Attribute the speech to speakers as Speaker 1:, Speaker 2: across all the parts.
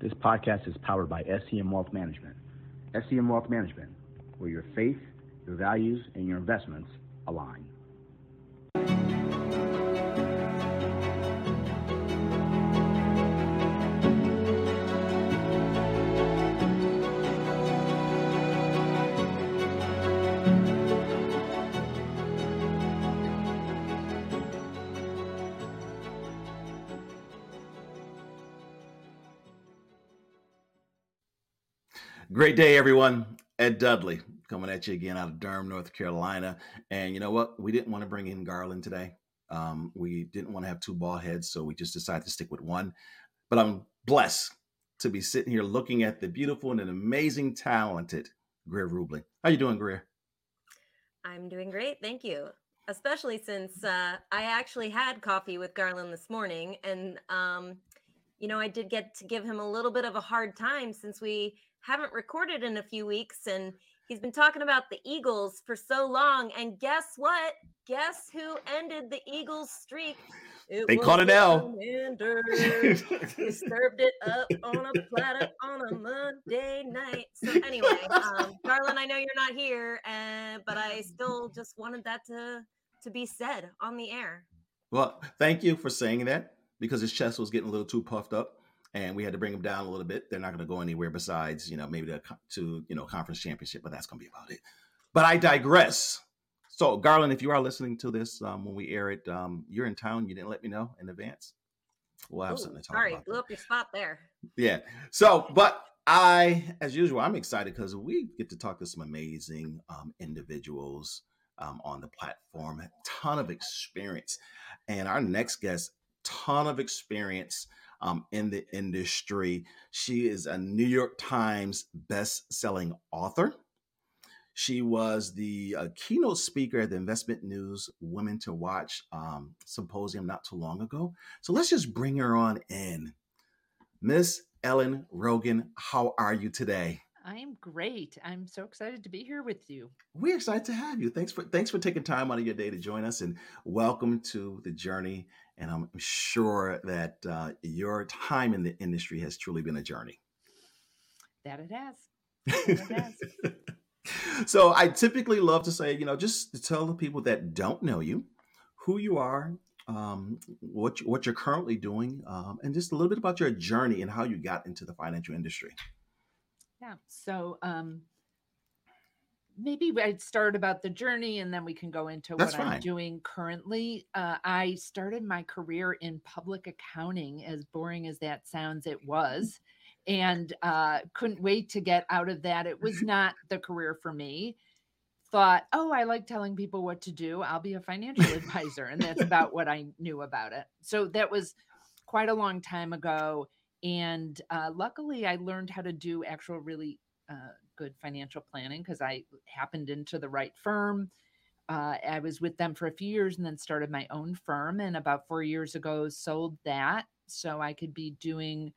Speaker 1: This podcast is powered by SCM Wealth Management. SCM Wealth Management, where your faith, your values, and your investments align.
Speaker 2: Great day, everyone. Ed Dudley coming at you again out of Durham, North Carolina. And you know what? We didn't want to bring in Garland today. Um, we didn't want to have two ball heads, so we just decided to stick with one. But I'm blessed to be sitting here looking at the beautiful and an amazing, talented Grier Rubeling. How you doing, Grier?
Speaker 3: I'm doing great, thank you. Especially since uh, I actually had coffee with Garland this morning, and um, you know I did get to give him a little bit of a hard time since we haven't recorded in a few weeks and he's been talking about the Eagles for so long. And guess what? Guess who ended the Eagles streak?
Speaker 2: It they caught an L.
Speaker 3: he served it up on a platter on a Monday night. So anyway, um, Garland, I know you're not here, uh, but I still just wanted that to to be said on the air.
Speaker 2: Well, thank you for saying that because his chest was getting a little too puffed up and we had to bring them down a little bit. They're not going to go anywhere besides, you know, maybe to, to you know conference championship, but that's going to be about it. But I digress. So Garland, if you are listening to this um, when we air it, um, you're in town. You didn't let me know in advance. We'll have
Speaker 3: Ooh,
Speaker 2: something to talk
Speaker 3: sorry,
Speaker 2: about.
Speaker 3: Sorry, blew up your spot there.
Speaker 2: Yeah. So, but I, as usual, I'm excited because we get to talk to some amazing um, individuals um, on the platform. A ton of experience, and our next guest, ton of experience um, in the industry. She is a New York Times best-selling author. She was the uh, keynote speaker at the Investment News Women to Watch um, symposium not too long ago. So let's just bring her on in. Miss Ellen Rogin, how are you today?
Speaker 4: I am great. I'm so excited to be here with you.
Speaker 2: We're excited to have you. Thanks for thanks for taking time out of your day to join us, and welcome to the journey and I'm sure that uh, your time in the industry has truly been a journey.
Speaker 4: That it has. That
Speaker 2: it has. so I typically love to say, you know, just to tell the people that don't know you who you are, um, what you, what you're currently doing, um, and just a little bit about your journey and how you got into the financial industry.
Speaker 4: Yeah. So um, maybe I'd start about the journey and then we can go into
Speaker 2: That's
Speaker 4: what
Speaker 2: fine.
Speaker 4: I'm doing currently. Uh, I started my career in public accounting, as boring as that sounds, it was, and uh, couldn't wait to get out of that. It was not the career for me. Thought, oh, I like telling people what to do. I'll be a financial advisor. And that's about what I knew about it. So that was quite a long time ago. And uh, luckily, I learned how to do actual really uh, good financial planning because I happened into the right firm. Uh, I was with them for a few years and then started my own firm. And about four years ago, sold that so I could be doing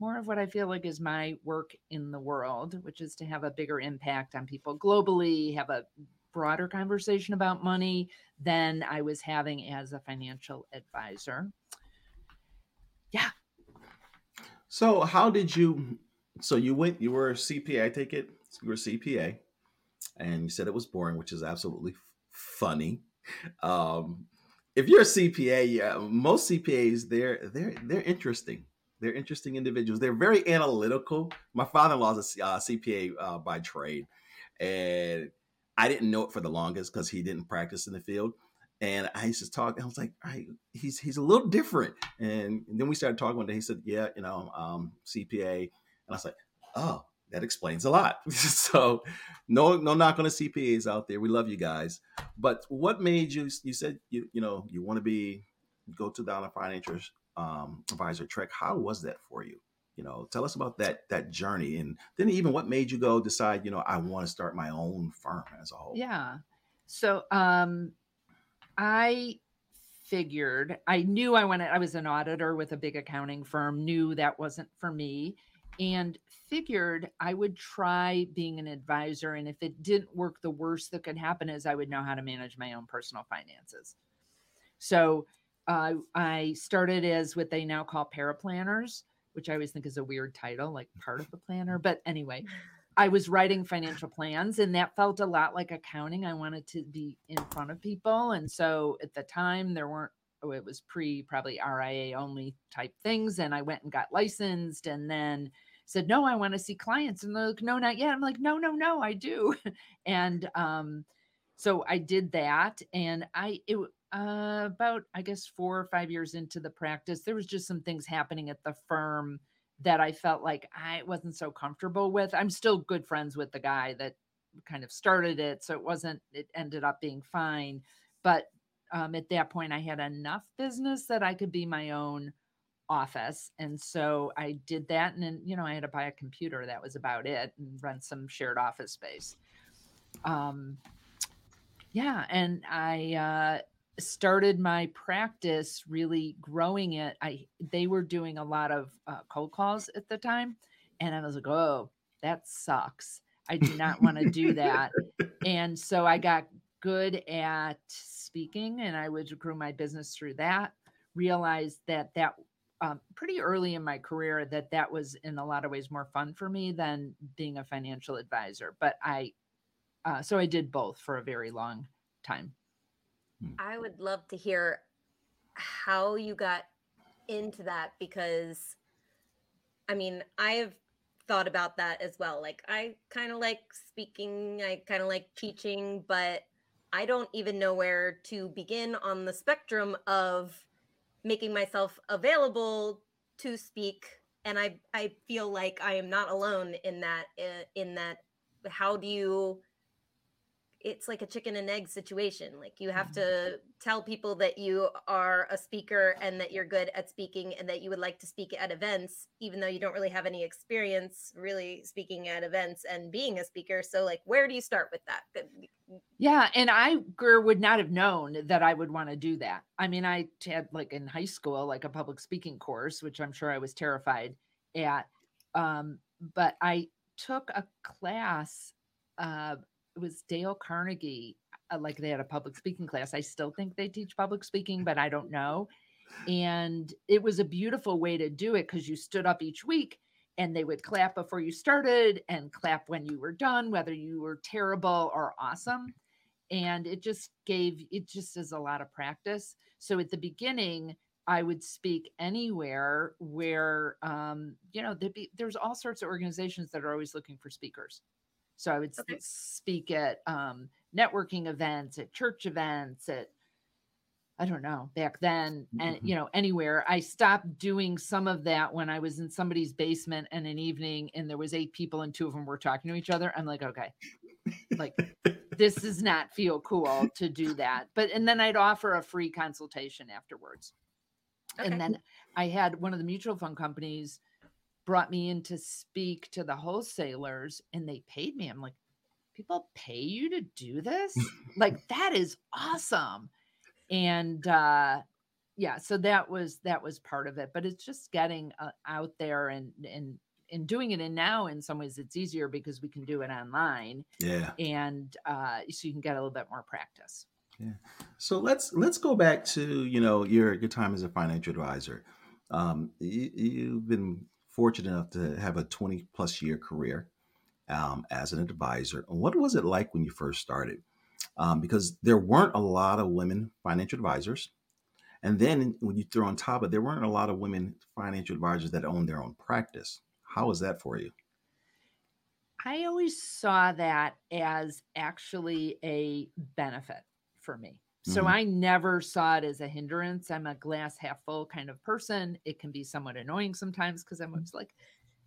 Speaker 4: more of what I feel like is my work in the world, which is to have a bigger impact on people globally, have a broader conversation about money than I was having as a financial advisor. Yeah.
Speaker 2: So, how did you? So you went. You were a CPA. I take it you were a CPA, and you said it was boring, which is absolutely funny. Um, if you're a CPA, yeah, most CPAs they're they're they're interesting. They're interesting individuals. They're very analytical. My father-in-law is a uh, CPA uh, by trade, and I didn't know it for the longest because he didn't practice in the field. And I used to talk. I was like, "All right, he's he's a little different." And, and then we started talking one day. He said, "Yeah, you know, um, CPA," and I was like, "Oh, that explains a lot. so no no knock on the CPAs out there. We love you guys. But what made you you said you you know you want to be go to down a financial um, advisor trek. How was that for you? You know, tell us about that that journey and then even what made you go decide, you know, I want to start my own firm as a whole.
Speaker 4: Yeah. So um I figured I knew I wanted I was an auditor with a big accounting firm, knew that wasn't for me and figured I would try being an advisor. And if it didn't work, the worst that could happen is I would know how to manage my own personal finances. So uh, I started as what they now call paraplanners, which I always think is a weird title, like part of the planner. But anyway, I was writing financial plans and that felt a lot like accounting. I wanted to be in front of people. And so at the time, there weren't, oh, it was pre probably RIA only type things. And I went and got licensed and then said, No, I want to see clients. And they're like, No, not yet. I'm like, No, no, no, I do. and um, so I did that. And I, it, uh, about I guess four or five years into the practice, there was just some things happening at the firm that I felt like I wasn't so comfortable with. I'm still good friends with the guy that kind of started it, so it wasn't. It ended up being fine, but um, at that point, I had enough business that I could be my own office, and so I did that. And then you know I had to buy a computer. That was about it, and rent some shared office space. Um, yeah, and I uh, started my practice really growing it i they were doing a lot of uh, cold calls at the time and i was like oh that sucks i do not want to do that and so i got good at speaking and i would grew my business through that realized that that um, pretty early in my career that that was in a lot of ways more fun for me than being a financial advisor but i uh, so i did both for a very long time
Speaker 3: Hmm. I would love to hear how you got into that because I mean, I've thought about that as well. Like I kind of like speaking, I kind of like teaching, but I don't even know where to begin on the spectrum of making myself available to speak and I I feel like I am not alone in that uh, in that how do you it's like a chicken and egg situation. Like you have mm-hmm. to tell people that you are a speaker and that you're good at speaking and that you would like to speak at events, even though you don't really have any experience really speaking at events and being a speaker. So, like, where do you start with that?
Speaker 4: Yeah. And I would not have known that I would want to do that. I mean, I had like in high school, like a public speaking course, which I'm sure I was terrified at. Um, but I took a class uh, it was Dale Carnegie. Uh, like they had a public speaking class. I still think they teach public speaking, but I don't know. And it was a beautiful way to do it because you stood up each week and they would clap before you started and clap when you were done, whether you were terrible or awesome. And it just gave, it just is a lot of practice. So at the beginning, I would speak anywhere where, um, you know, be, there's all sorts of organizations that are always looking for speakers. So I would okay. speak at um, networking events, at church events, at I don't know back then, and mm-hmm. you know anywhere. I stopped doing some of that when I was in somebody's basement and an evening, and there was eight people, and two of them were talking to each other. I'm like, okay, like this does not feel cool to do that. But and then I'd offer a free consultation afterwards. Okay. And then I had one of the mutual fund companies brought me in to speak to the wholesalers and they paid me. I'm like, people pay you to do this? like that is awesome. And uh yeah, so that was that was part of it, but it's just getting uh, out there and and and doing it and now in some ways it's easier because we can do it online.
Speaker 2: Yeah.
Speaker 4: And uh so you can get a little bit more practice.
Speaker 2: Yeah. So let's let's go back to, you know, your your time as a financial advisor. Um you, you've been fortunate enough to have a 20 plus year career um, as an advisor. What was it like when you first started? Um, because there weren't a lot of women financial advisors. And then when you throw on top of it, there weren't a lot of women financial advisors that own their own practice. How was that for you?
Speaker 4: I always saw that as actually a benefit for me. So mm-hmm. I never saw it as a hindrance. I'm a glass half full kind of person. It can be somewhat annoying sometimes because I'm just like,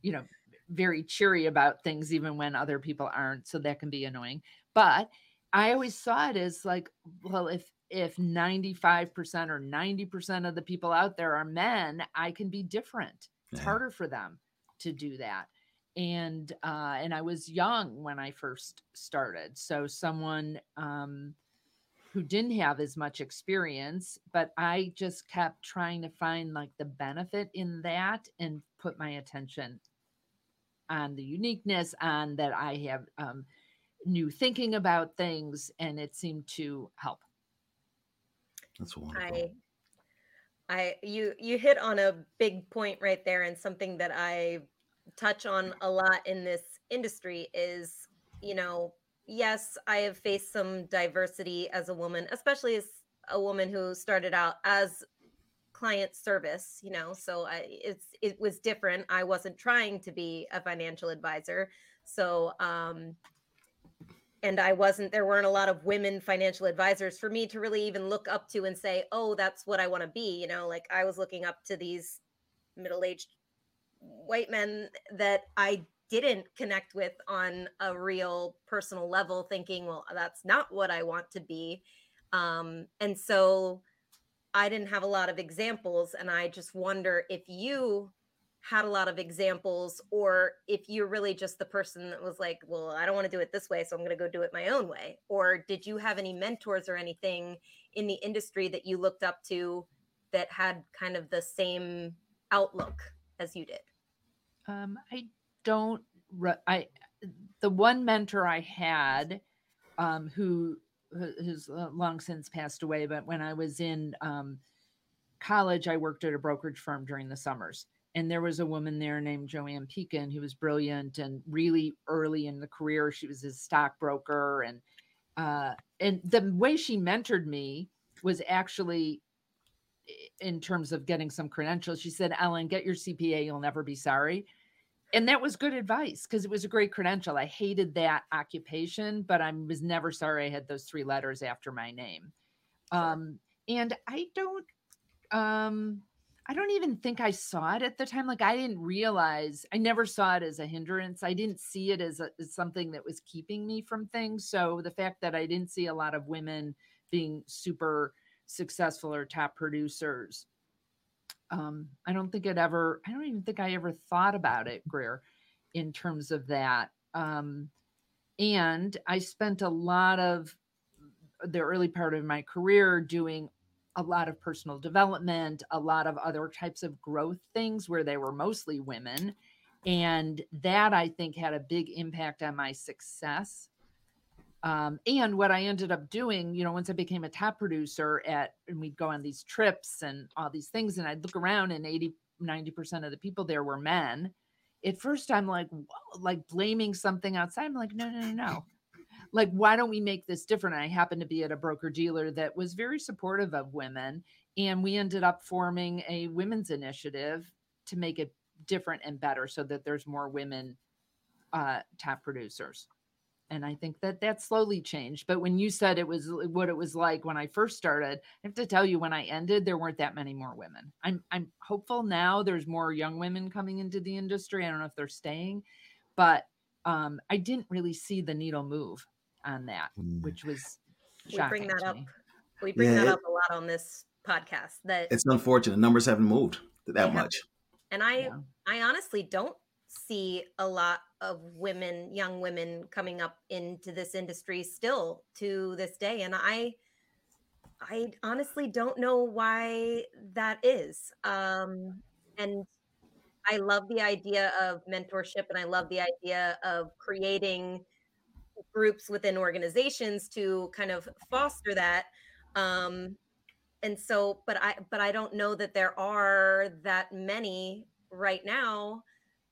Speaker 4: you know, very cheery about things even when other people aren't. So that can be annoying. But I always saw it as like, well, if if 95% or 90% of the people out there are men, I can be different. It's yeah. harder for them to do that. And uh and I was young when I first started. So someone um who didn't have as much experience, but I just kept trying to find like the benefit in that and put my attention on the uniqueness, on that I have um, new thinking about things, and it seemed to help.
Speaker 2: That's wonderful.
Speaker 3: I, I you you hit on a big point right there and something that I touch on a lot in this industry is, you know, yes, I have faced some diversity as a woman, especially as a woman who started out as client service, you know, so I, it's it was different. I wasn't trying to be a financial advisor. So um and I wasn't, there weren't a lot of women financial advisors for me to really even look up to and say, oh, that's what I want to be. You know, like I was looking up to these middle aged white men that I didn't connect with on a real personal level, thinking, well, that's not what I want to be. Um, and so I didn't have a lot of examples. And I just wonder if you had a lot of examples or if you're really just the person that was like well i don't want to do it this way so i'm going to go do it my own way or did you have any mentors or anything in the industry that you looked up to that had kind of the same outlook as you did
Speaker 4: um, i don't i the one mentor i had um, who who's long since passed away but when i was in um, college i worked at a brokerage firm during the summers and there was a woman there named Joanne Pekin who was brilliant and really early in the career. She was a stockbroker and uh, and the way she mentored me was actually in terms of getting some credentials. She said, "Ellen, get your CPA. You'll never be sorry." And that was good advice because it was a great credential. I hated that occupation, but I was never sorry I had those three letters after my name. Um, and I don't um I don't even think I saw it at the time. Like I didn't realize, I never saw it as a hindrance. I didn't see it as, a, as something that was keeping me from things. So the fact that I didn't see a lot of women being super successful or top producers, um, I don't think it ever, I don't even think I ever thought about it, Grier, in terms of that. Um, and I spent a lot of the early part of my career doing a lot of personal development, a lot of other types of growth things where they were mostly women. And that I think had a big impact on my success. Um, and what I ended up doing, you know, once I became a top producer at, and we'd go on these trips and all these things, and I'd look around and 80, 90% of the people there were men. At first, I'm like, like blaming something outside. I'm like, no, no, no, no like why don't we make this different i happened to be at a broker dealer that was very supportive of women and we ended up forming a women's initiative to make it different and better so that there's more women uh, top producers and i think that that slowly changed but when you said it was what it was like when i first started i have to tell you when i ended there weren't that many more women i'm i'm hopeful now there's more young women coming into the industry i don't know if they're staying but um, i didn't really see the needle move on that, mm. which was
Speaker 3: we bring that up. We bring yeah, that up a lot on this podcast. That
Speaker 2: it's unfortunate numbers haven't moved that much.
Speaker 3: And I, yeah. I honestly don't see a lot of women, young women, coming up into this industry still to this day, and I, I honestly don't know why that is. Um, and I love the idea of mentorship, and I love the idea of creating groups within organizations to kind of foster that um and so but i but i don't know that there are that many right now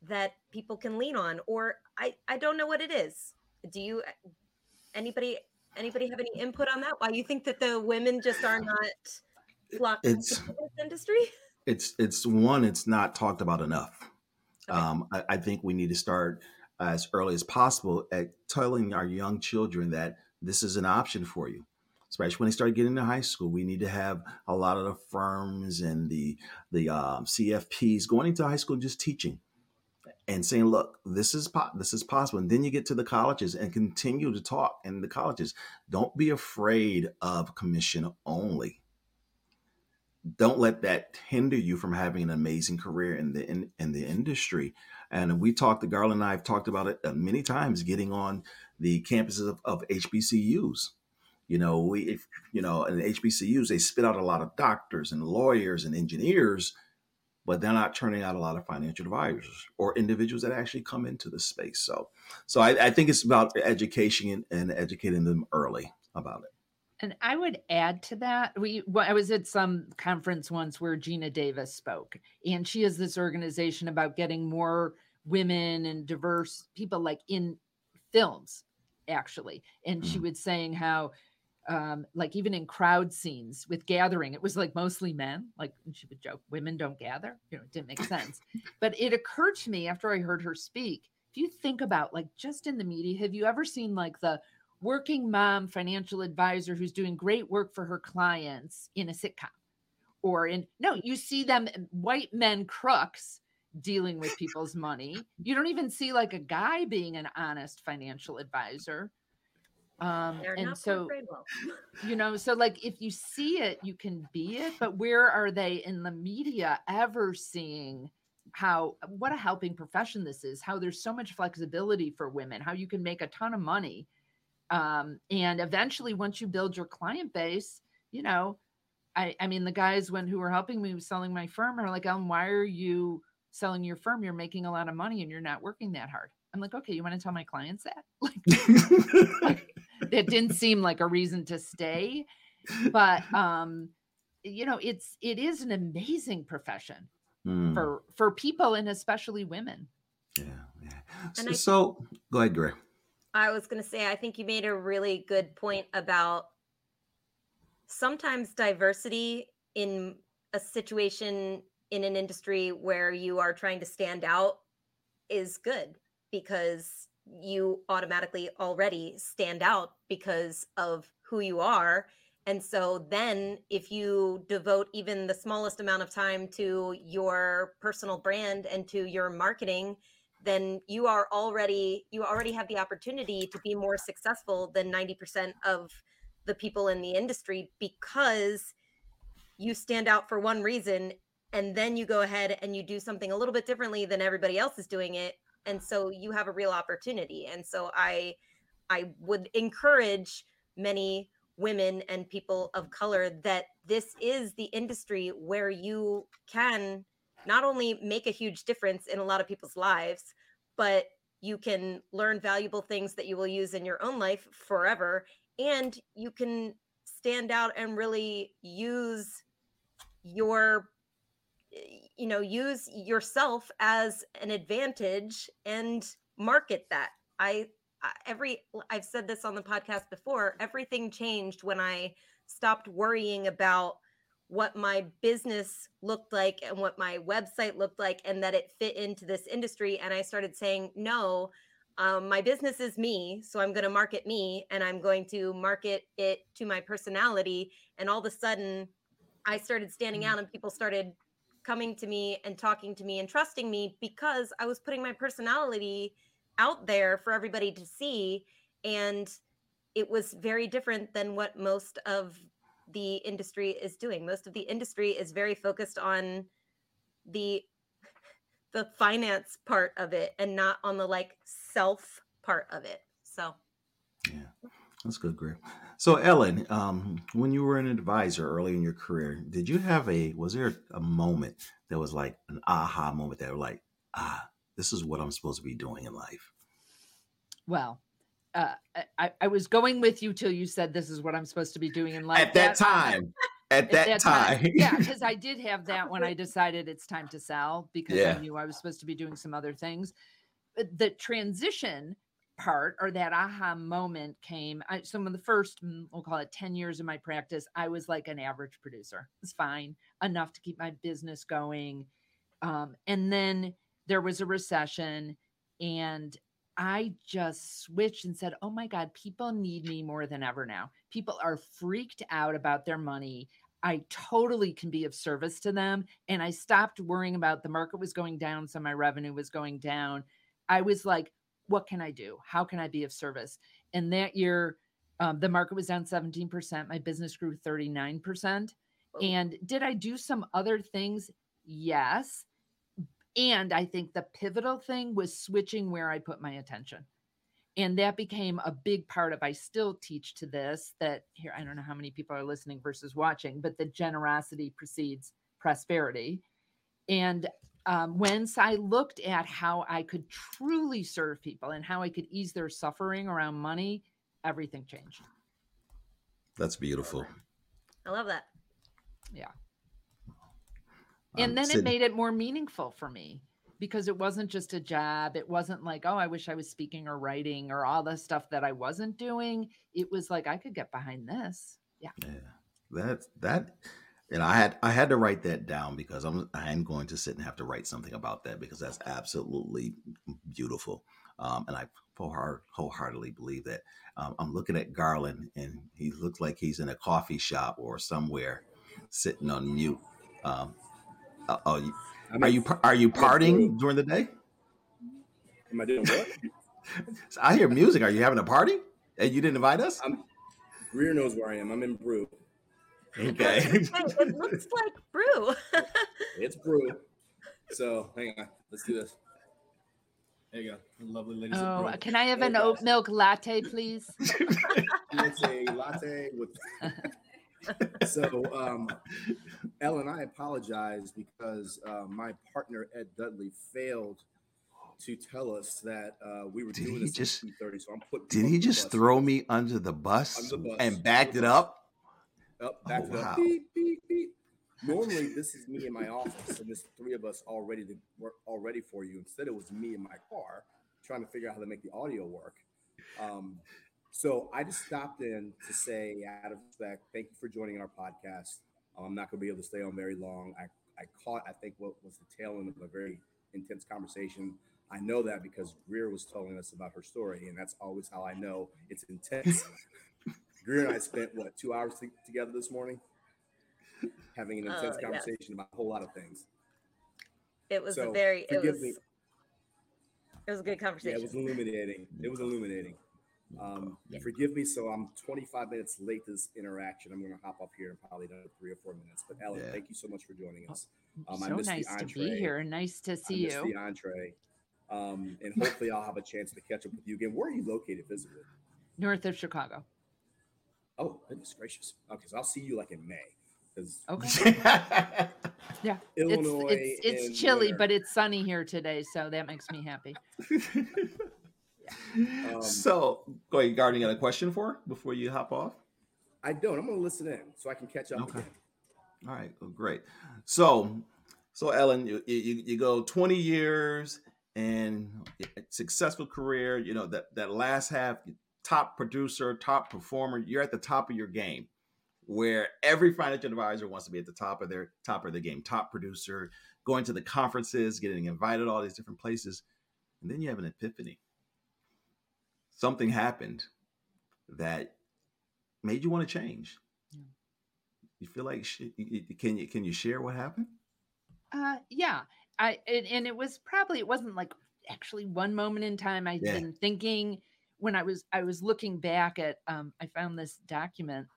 Speaker 3: that people can lean on or i i don't know what it is. Do you anybody anybody have any input on that? Why you think that the women just are not flocking it's, into this industry?
Speaker 2: It's it's one it's not talked about enough. Okay. um I, I think we need to start as early as possible at telling our young children that this is an option for you. Especially when they start getting to high school we need to have a lot of the firms and the the um, cfps going into high school just teaching and saying look this is po- this is possible. And then you get to the colleges and continue to talk in the colleges. Don't be afraid of commission only. Don't let that hinder you from having an amazing career in the in, in the industry. And we talked, Garland and I have talked about it uh, many times, getting on the campuses of, of HBCUs. You know, we, if, you know, in HBCUs, they spit out a lot of doctors and lawyers and engineers, but they're not turning out a lot of financial advisors or individuals that actually come into the space. So, so I, I think it's about education and, and educating them early about it.
Speaker 4: And I would add to that. We well, I was at some conference once where Geena Davis spoke, and she has this organization about getting more women and diverse people like in films, actually. And she
Speaker 2: Mhm.
Speaker 4: was saying how um, like even in crowd scenes with gathering, it was like mostly men. Like she would joke, women don't gather. You know, it didn't make sense. but it occurred to me after I heard her speak. If you think about like just in the media, have you ever seen like the working mom financial advisor who's doing great work for her clients in a sitcom? Or in no, you see them white men crooks dealing with people's money. You don't even see like a guy being an honest financial advisor. Um,
Speaker 3: They're
Speaker 4: and so
Speaker 3: well.
Speaker 4: you know so like if you see it you can be it but where are they in the media ever seeing how what a helping profession this is how there's so much flexibility for women how you can make a ton of money um, and eventually once you build your client base you know i i mean the guys when who were helping me with selling my firm are like Ellen, why are you selling your firm? You're making a lot of money and you're not working that hard. I'm like okay you want to tell my clients that? Like that didn't seem like a reason to stay but um you know it's it is an amazing profession
Speaker 2: Mm,
Speaker 4: for for people and especially women
Speaker 2: yeah, yeah. So,
Speaker 3: I-
Speaker 2: so go ahead, Gray.
Speaker 3: I was going to say, I think you made a really good point about sometimes diversity in a situation in an industry where you are trying to stand out is good because you automatically already stand out because of who you are. And so then if you devote even the smallest amount of time to your personal brand and to your marketing, then you are already you already have the opportunity to be more successful than 90% of the people in the industry because you stand out for one reason and then you go ahead and you do something a little bit differently than everybody else is doing it and so you have a real opportunity and so i i would encourage many women and people of color that this is the industry where you can not only make a huge difference in a lot of people's lives, but you can learn valuable things that you will use in your own life forever. And you can stand out and really use your, eh, you know, use yourself as an advantage and market that. I, every, I've said this on the podcast before, everything changed when I stopped worrying about what my business looked like and what my website looked like and that it fit into this industry and i started saying no um, my business is me so i'm going to market me and i'm going to market it to my personality and all of a sudden i started standing out and people started coming to me and talking to me and trusting me because i was putting my personality out there for everybody to see and it was very different than what most of the industry is doing. Most of the industry is very focused on the the finance part of it and not on the like self part of it. So
Speaker 2: Yeah, that's good, Gray. So, Ellen, um, when you were an advisor early in your career, did you have a was there a moment that was like an aha moment that were like, ah, this is what I'm supposed to be doing in life?
Speaker 4: well uh, I, I was going with you till you said this is what I'm supposed to be doing in life.
Speaker 2: At that time, at
Speaker 4: at
Speaker 2: that, time,
Speaker 4: yeah, because I did have that when I decided it's time to sell because
Speaker 2: Yeah.
Speaker 4: I knew I was supposed to be doing some other things. But the transition part or that aha moment came. I, some of the first, mm, we'll call it 10 years of my practice, I was like an average producer. It's fine, enough to keep my business going. Um, and then there was a recession and I just switched and said, Oh my God, people need me more than ever now. People are freaked out about their money. I totally can be of service to them. And I stopped worrying about the market was going down, so my revenue was going down. I was like, What can I do? How can I be of service? And that year, um, the market was down 17%. My business grew 39%.
Speaker 3: Oh.
Speaker 4: And did I do some other things? Yes. And I think the pivotal thing was switching where I put my attention. And that became a big part of I still teach to this that here I don't know how many people are listening versus watching, but the generosity precedes prosperity. And um, once I looked at how I could truly serve people and how I could ease their suffering around money, everything changed.
Speaker 2: That's beautiful.
Speaker 3: I love that.
Speaker 4: Yeah.
Speaker 2: Um,
Speaker 4: and then it made it more meaningful for me because it wasn't just a job. It wasn't like, oh, I wish I was speaking or writing or all the stuff that I wasn't doing. It was like I could get behind this. Yeah.
Speaker 2: Yeah, that that, and I had I had to write that down because I'm I am going to sit and have to write something about that because that's absolutely beautiful, um, and I wholeheart, wholeheartedly believe that. Um, I'm looking at Garland, and he looks like he's in a coffee shop or somewhere, sitting on mute. Um, uh, oh, you- are you are you partying during the day?
Speaker 5: Am I doing what?
Speaker 2: I hear music. Are you having a party? And you didn't invite us?
Speaker 5: I'm Grier knows where I am. I'm in Brew.
Speaker 2: Okay.
Speaker 3: It looks like brew.
Speaker 5: It's Brew. So hang on. Let's do this. There you go. Lovely ladies.
Speaker 4: Oh,
Speaker 5: Brew.
Speaker 4: can I have
Speaker 5: Hey,
Speaker 4: an
Speaker 5: guys.
Speaker 4: oat milk latte, please?
Speaker 5: It's a latte with. so, um, Ellen, I apologize because uh, my partner Ed Dudley failed to tell us that uh, we were
Speaker 2: Did
Speaker 5: doing this
Speaker 2: just-
Speaker 5: at two thirty. So I'm putting.
Speaker 2: Did he just throw me under the bus,
Speaker 5: Under the bus.
Speaker 2: and backed it up?
Speaker 5: Up, back
Speaker 2: Oh,
Speaker 5: up.
Speaker 2: wow.
Speaker 5: Beep, beep, beep. Normally, this is me in my office, and there's three of us all ready to work, all ready for you. Instead, it was me in my car trying to figure out how to make the audio work. Um, so I just stopped in to say, out of respect, thank you for joining our podcast. I'm not going to be able to stay on very long. I, I caught, I think, what was the tail end of a very intense conversation. I know that because Grier was telling us about her story, and that's always how I know it's intense. Grier and I spent what two hours to- together this morning, having an intense
Speaker 3: Oh, yes.
Speaker 5: conversation about a whole lot of things.
Speaker 3: It was a
Speaker 5: So,
Speaker 3: very it
Speaker 5: forgive
Speaker 3: was
Speaker 5: me.
Speaker 3: it was a good
Speaker 5: Yeah,
Speaker 3: conversation.
Speaker 5: it was illuminating. It was illuminating. Um,
Speaker 3: Yeah.
Speaker 5: Forgive me, so I'm 25 minutes late to this interaction. I'm going to hop up here in probably another three or four minutes. But Ellen,
Speaker 2: Yeah.
Speaker 5: thank you so much for joining us. Um, I
Speaker 4: so
Speaker 5: missed the
Speaker 4: nice to be here. Nice to
Speaker 5: I
Speaker 4: see
Speaker 5: missed
Speaker 4: you.
Speaker 5: the entree. Um, and hopefully I'll have a chance to catch up with you again. Where are you located physically?
Speaker 4: North of Chicago.
Speaker 5: Oh, goodness gracious. Okay, so I'll see you like in May. Because
Speaker 4: Okay. Yeah.
Speaker 5: Illinois.
Speaker 4: it's it's it's chilly,
Speaker 5: winter.
Speaker 4: but it's sunny here today, so that makes me happy.
Speaker 5: Um,
Speaker 2: so, go ahead, Garland. You got a question for before you hop off?
Speaker 5: I don't. I'm going to listen in so I can catch up
Speaker 2: Okay.
Speaker 5: again.
Speaker 2: All right, well, great. So, so Ellen, you, you you go twenty years and successful career. You know that that last half, top producer, top performer. You're at the top of your game, where every financial advisor wants to be at the top of their top of their game. Top producer, going to the conferences, getting invited all these different places, and then you have an epiphany. Something happened that made you want to change. You feel like sh- y- y- can you can you share what happened?
Speaker 4: Uh, yeah. I and, and it was probably it wasn't like actually one moment in time. I'd
Speaker 2: Yeah.
Speaker 4: been thinking when I was I was looking back at um I found this document.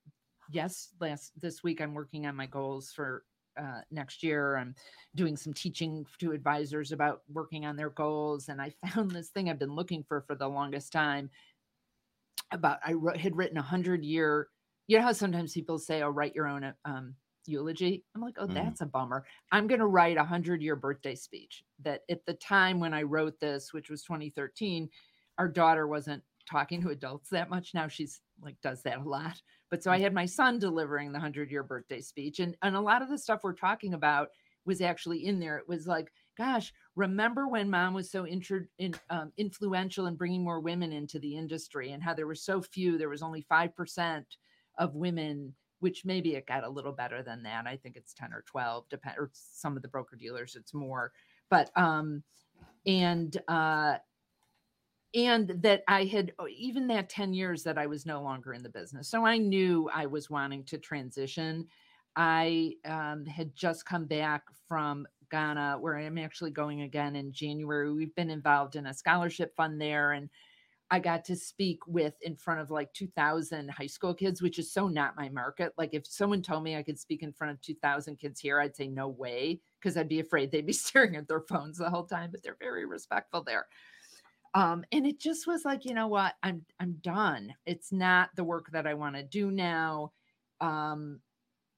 Speaker 4: Yes, last this week I'm working on my goals for uh, next year. I'm doing some teaching to advisors about working on their goals, and I found this thing I've been looking for for the longest time. About I wrote, had written a hundred year. You know how sometimes people say, "Oh, write your own um, eulogy." I'm like, "Oh,
Speaker 2: Mhm.
Speaker 4: that's a bummer." I'm going to write a hundred year birthday speech. That at the time when I wrote this, which was 2013, our daughter wasn't talking to adults that much. Now she's like does that a lot. But so I had my son delivering the hundred year birthday speech, and and a lot of the stuff we're talking about was actually in there. It was like, gosh, remember when mom was so intro, in, um, influential in bringing more women into the industry, and how there were so few. There was only five percent of women which maybe it got a little better than that. I think it's 10 or 12, depend or some of the broker dealers it's more. But um and uh and that I had oh, even that 10 years that I was no longer in the business. So I knew I was wanting to transition. I um, had just come back from Ghana, where I'm actually going again in January. We've been involved in a scholarship fund there, and I got to speak with in front of like 2,000 high school kids, which is so not my market. Like if someone told me I could speak in front of 2,000 kids here, I'd say no way because I'd be afraid they'd be staring at their phones the whole time. But they're very respectful there. Um, and it just was like, you know what, I'm I'm done. It's not the work that I want to do now. Um,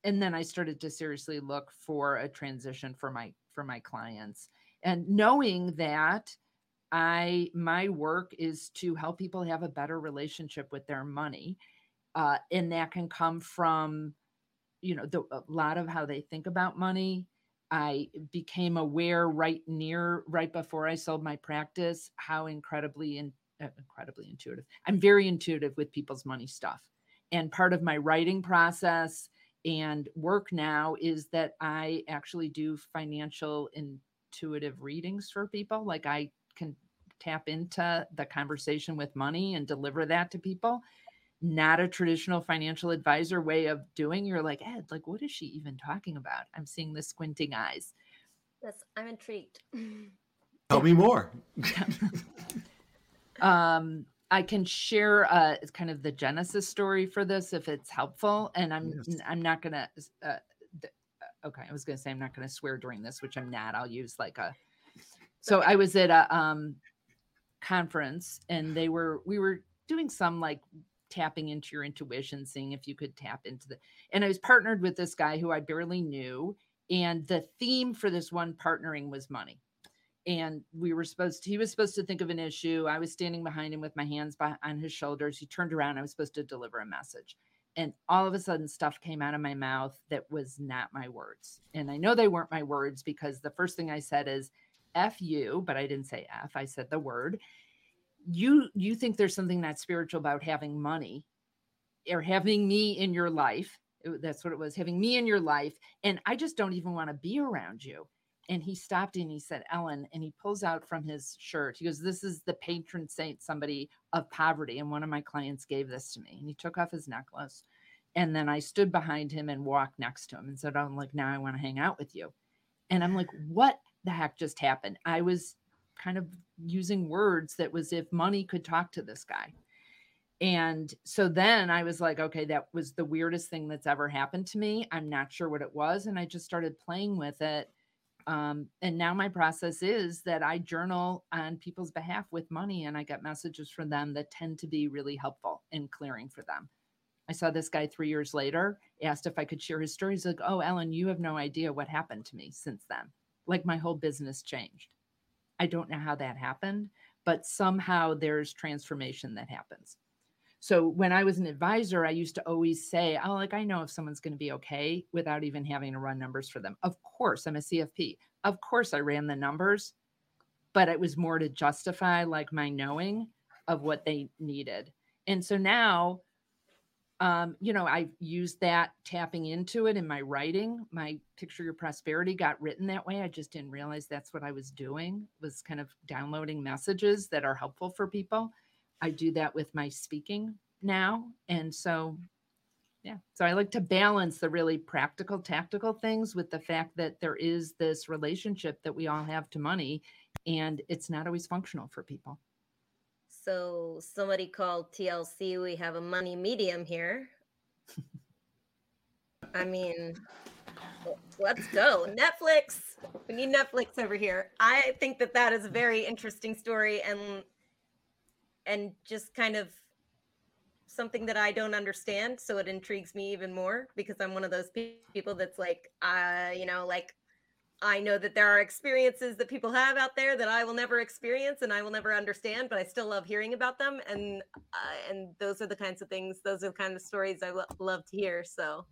Speaker 4: and then I started to seriously look for a transition for my for my clients, and knowing that I my work is to help people have a better relationship with their money uh, and that can come from you know the, a lot of how they think about money i became aware right near right before i sold my practice how incredibly in, uh, incredibly intuitive i'm very intuitive with people's money stuff. And part of my writing process and work now is that i actually do financial intuitive readings for people like i can tap into the conversation with money and deliver that to people not a traditional financial advisor way of doing you're like ed like what is she even talking about? I'm seeing the squinting eyes.
Speaker 3: Yes i'm intrigued.
Speaker 2: Tell me more.
Speaker 4: Um i can share uh kind of the genesis story for this if it's helpful and i'm
Speaker 2: Yes.
Speaker 4: i'm not gonna uh, th- uh, okay i was gonna say i'm not gonna swear during this which i'm not i'll use like a so i was at a um conference and they were we were doing some like tapping into your intuition seeing if you could tap into the and i was partnered with this guy who i barely knew and the theme for this one partnering was money. And we were supposed to, he was supposed to think of an issue i was standing behind him with my hands by, on his shoulders he turned around i was supposed to deliver a message. And all of a sudden stuff came out of my mouth that was not my words. And i know they weren't my words because the first thing i said is f you but i didn't say f i said the word you you think there's something not spiritual about having money or having me in your life It- that's what it was having me in your life and i just don't even want to be around you. And he stopped and he said ellen and he pulls out from his shirt he goes this is the patron saint somebody of poverty and one of my clients gave this to me and he took off his necklace and then i stood behind him and walked next to him and said i'm like now i want to hang out with you. And i'm like what the heck just happened? I was kind of using words that was if money could talk to this guy and so then I was like, okay, that was the weirdest thing that's ever happened to me. I'm not sure what it was. And I just started playing with it. Um, and now my process is that I journal on people's behalf with money and I get messages from them that tend to be really helpful in clearing for them. I saw this guy three years later, asked if I could share his story. He's like, Oh, Ellen, you have no idea what happened to me since then. Like my whole business changed. I don't know how that happened, but somehow there's transformation that happens. So when I was an advisor, I used to always say, "Oh, like I know if someone's going to be okay without even having to run numbers for them." Of course, I'm a CFP. Of course, I ran the numbers, but it was more to justify like my knowing of what they needed. And so now, um, you know, I've used that tapping into it in my writing. My picture your prosperity got written that way. I just didn't realize that's what I was doing. Was kind of downloading messages that are helpful for people. I do that with my speaking now. And so, yeah. So I like to balance the really practical, tactical things with the fact that there is this relationship that we all have to money and it's not always functional for people.
Speaker 3: So somebody called TLC. We have a money medium here. I mean, let's go Netflix. We need Netflix over here. I think that that is a very interesting story and and just kind of something that I don't understand. So it intrigues me even more because I'm one of those people that's like, uh, you know, like I know that there are experiences that people have out there that I will never experience and I will never understand, but I still love hearing about them. And uh, and those are the kinds of things, those are the kind of stories I lo- love to hear. So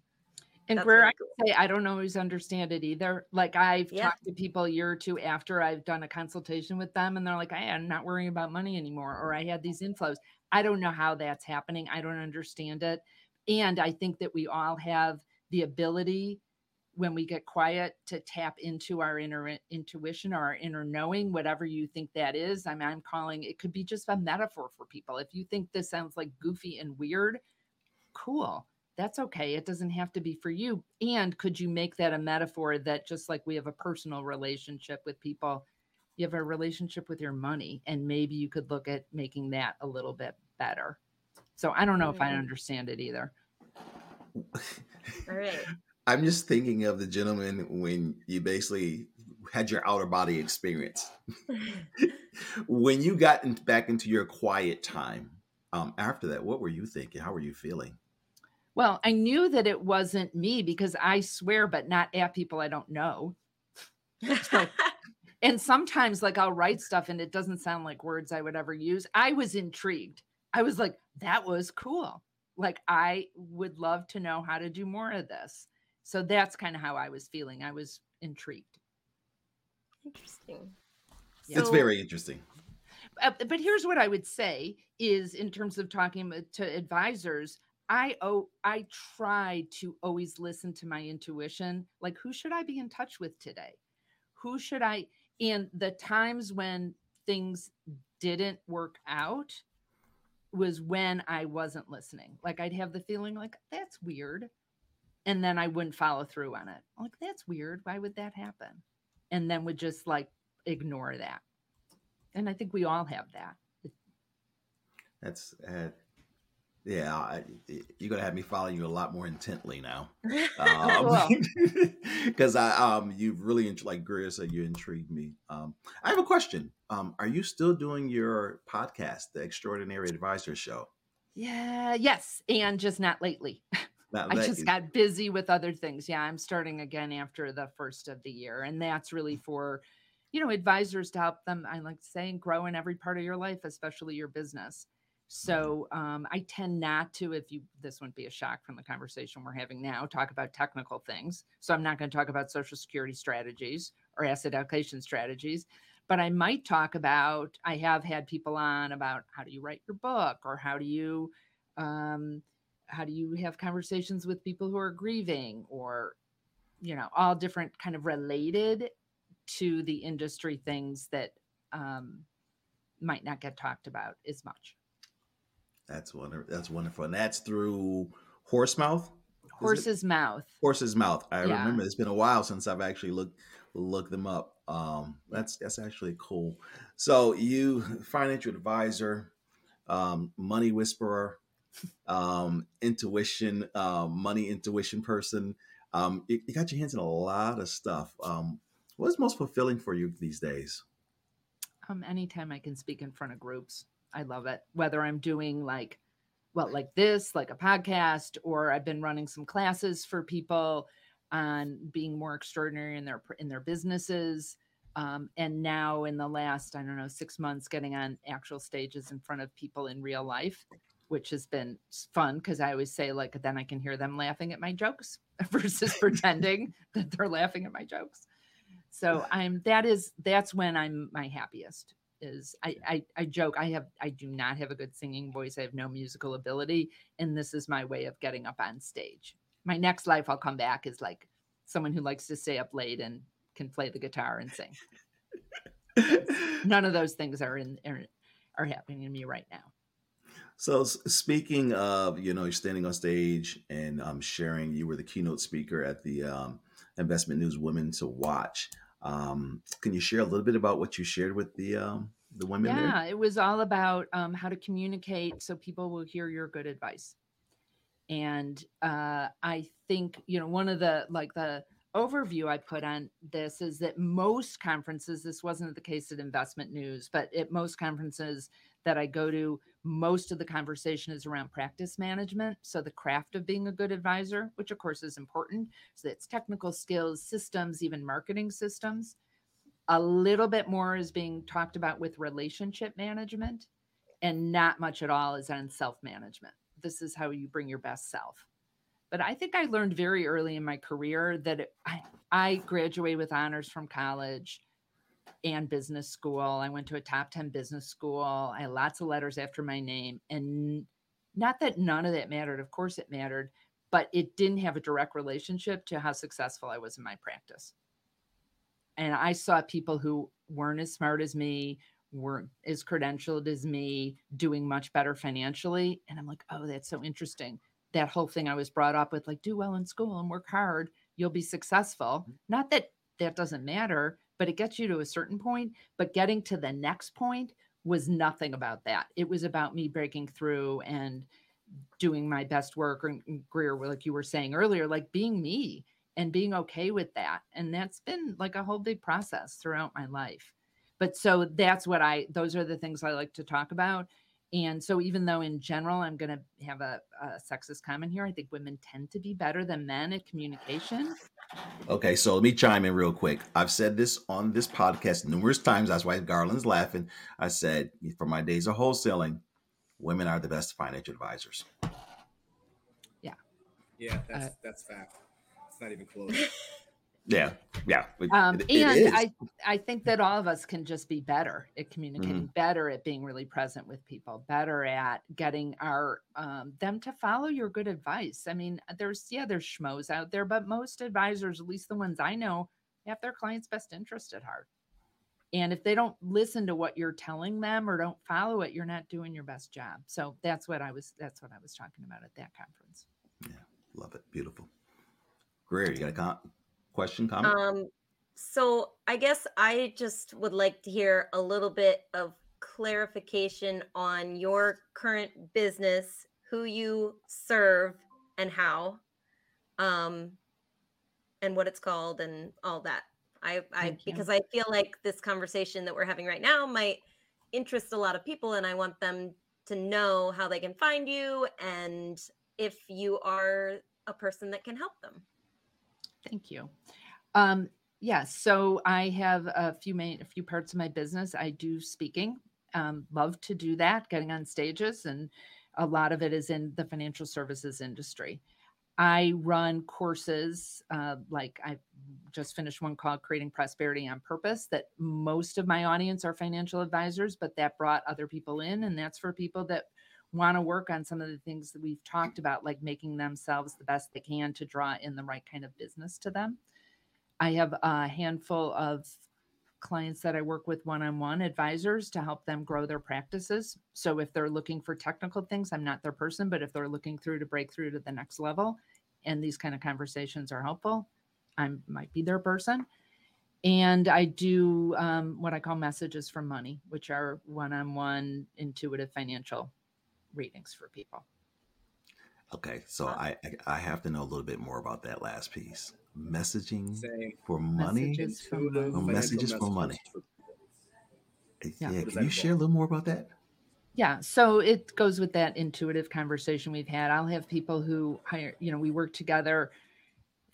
Speaker 4: And where
Speaker 3: really
Speaker 4: I
Speaker 3: cool.
Speaker 4: say I don't always understand it either. Like I've
Speaker 3: Yeah.
Speaker 4: talked to people a year or two after I've done a consultation with them, and they're like, "I am not worrying about money anymore," or "I had these inflows." I don't know how that's happening. I don't understand it, and I think that we all have the ability when we get quiet to tap into our inner intuition or our inner knowing, whatever you think that is. I mean, I'm calling it could be just a metaphor for people. If you think this sounds like goofy and weird, cool that's okay. It doesn't have to be for you. And could you make that a metaphor that just like we have a personal relationship with people, you have a relationship with your money, and maybe you could look at making that a little bit better. So I don't know if I
Speaker 3: Mm.
Speaker 4: understand it either.
Speaker 3: all right.
Speaker 2: I'm just thinking of the gentleman when you basically had your outer body experience. when you got in, back into your quiet time um, after that, what were you thinking? How were you feeling?
Speaker 4: Well, I knew that it wasn't me because I swear, but not at people I don't know. So- And sometimes, like, I'll write stuff and it doesn't sound like words I would ever use. I was intrigued. I was like, that was cool. Like I would love to know how to do more of this. So that's kind of how I was feeling. I was intrigued.
Speaker 3: Interesting.
Speaker 2: it's
Speaker 3: So-
Speaker 2: very interesting.
Speaker 4: Uh, but here's what I would say is in terms of talking to advisors, I oh I try to always listen to my intuition. Like who should I be in touch with today? Who should I and the times when things didn't work out was when I wasn't listening. Like I'd have the feeling like that's weird. And then I wouldn't follow through on it. Like that's weird. Why would that happen? And then would just like ignore that. And I think we all have that.
Speaker 2: That's uh, yeah. I, you're gonna have me follow you a lot more intently now, because I um you really like Grier said you intrigued me. Um, I have a question. Um, are you still doing your podcast, the Extraordinary Advisor Show?
Speaker 4: Yeah, yes. And just not lately. I just
Speaker 2: you-
Speaker 4: got busy with other things. Yeah, I'm starting again after the first of the year. And that's really for, you know, advisors to help them, I like saying, grow in every part of your life, especially your business. So um, I tend not to, if you, this wouldn't be a shock from the conversation we're having now, talk about technical things. So I'm not going to talk about social security strategies or asset allocation strategies, but I might talk about, I have had people on about how do you write your book or how do you, um, how do you have conversations with people who are grieving or you know all different kind of related to the industry things that um, might not get talked about as much
Speaker 2: That's wonderful. That's wonderful, and that's through horse mouth
Speaker 4: horse's mouth
Speaker 2: Horse's Mouth. I
Speaker 4: Yeah.
Speaker 2: remember it's been a while since I've actually looked looked them up. Um, that's that's actually cool. So you financial advisor, um, money whisperer, um, intuition, um, money intuition person. Um, you, you got your hands in a lot of stuff. Um, what's most fulfilling for you these days?
Speaker 4: um, anytime i can speak in front of groups i love it whether i'm doing like well like this like a podcast or i've been running some classes for people on being more extraordinary in their in their businesses um, and now in the last i don't know six months getting on actual stages in front of people in real life which has been fun because i always say like then i can hear them laughing at my jokes versus pretending that they're laughing at my jokes. So i'm that is that's when i'm my happiest is I, I i joke i have i do not have a good singing voice i have no musical ability and this is my way of getting up on stage. My next life i'll come back is like someone who likes to stay up late and can play the guitar and sing. None of those things are in are, are happening to me right now
Speaker 2: So speaking of, you know, you're standing on stage and um, sharing, you were the keynote speaker at the um, Investment News Women to Watch. Um, can you share a little bit about what you shared with the um, the women there?
Speaker 4: yeah it was all about um, how to communicate so people will hear your good advice and uh, i think you know one of the like the overview i put on this is that most conferences this wasn't the case at investment news but at most conferences that i go to most of the conversation is around practice management so the craft of being a good advisor which of course is important so that's technical skills systems even marketing systems. A little bit more is being talked about with relationship management and not much at all is on self management this is how you bring your best self. But i think i learned very early in my career that it, I, I graduated with honors from college and business school i went to a top 10 business school i had lots of letters after my name and not that none of that mattered of course it mattered but it didn't have a direct relationship to how successful i was in my practice and I saw people who weren't as smart as me, weren't as credentialed as me, doing much better financially. And I'm like, oh, that's so interesting. That whole thing I was brought up with, like, do well in school and work hard, you'll be successful. Mm-hmm. Not that that doesn't matter, but it gets you to a certain point. But getting to the next point was nothing about that. It was about me breaking through and doing my best work, or mm, Grier, like you were saying earlier, like being me and being okay with that. And that's been like a whole big process throughout my life. But so that's what I, those are the things I like to talk about. And so even though in general, I'm going to have a, a sexist comment here, I think women tend to be better than men at communication.
Speaker 2: Okay, so let me chime in real quick. I've said this on this podcast numerous times. That's why Garland's laughing. I said, for my days of wholesaling, women are the best financial advisors.
Speaker 5: Yeah, Yeah, that's uh, that's fact. It's not even close.
Speaker 2: Yeah, yeah.
Speaker 4: Um,
Speaker 2: it- it
Speaker 4: and
Speaker 2: is.
Speaker 4: I, I think that all of us can just be better at communicating, better at being really present with people, better at getting our um, them to follow your good advice. I mean, there's yeah, there's schmoes out there, but most advisors, at least the ones I know, have their clients' best interest at heart. And if they don't listen to what you're telling them or don't follow it, you're not doing your best job. So that's what I was that's what I was talking about at that conference.
Speaker 2: Yeah, love it. Beautiful. Grier, you got a com- question, comment?
Speaker 3: Um, so I guess I just would like to hear a little bit of clarification on your current business, who you serve, and how, um, and what it's called, and all that. I, I because I feel like this conversation that we're having right now might interest a lot of people, and I want them to know how they can find you and if you are a person that can help them.
Speaker 4: Thank you. Um, yes, so I have a few main, a few parts of my business. I do speaking. Um, love to do that, getting on stages, and a lot of it is in the financial services industry. I run courses, uh, like I just finished one called Creating Prosperity on Purpose. That most of my audience are financial advisors, but that brought other people in, and that's for people that want to work on some of the things that we've talked about, like making themselves the best they can to draw in the right kind of business to them. I have a handful of clients that I work with one on one advisors to help them grow their practices. So if they're looking for technical things, I'm not their person, but if they're looking through to break through to the next level and these kind of conversations are helpful, I might be their person. And I do um, what I call messages from money, which are one on one intuitive financial readings for people.
Speaker 2: Okay, so um, I I I have to know a little bit more about that last piece. Messaging
Speaker 5: Same.
Speaker 2: for money.
Speaker 4: Messages from
Speaker 5: Intuitive.
Speaker 2: Oh, messages for money.
Speaker 5: for-
Speaker 2: eh,
Speaker 4: Yeah,
Speaker 5: Yeah.
Speaker 2: Can you share a little more about that?
Speaker 4: Yeah, so it goes with that intuitive conversation we've had. I'll have people who hire, you know, we work together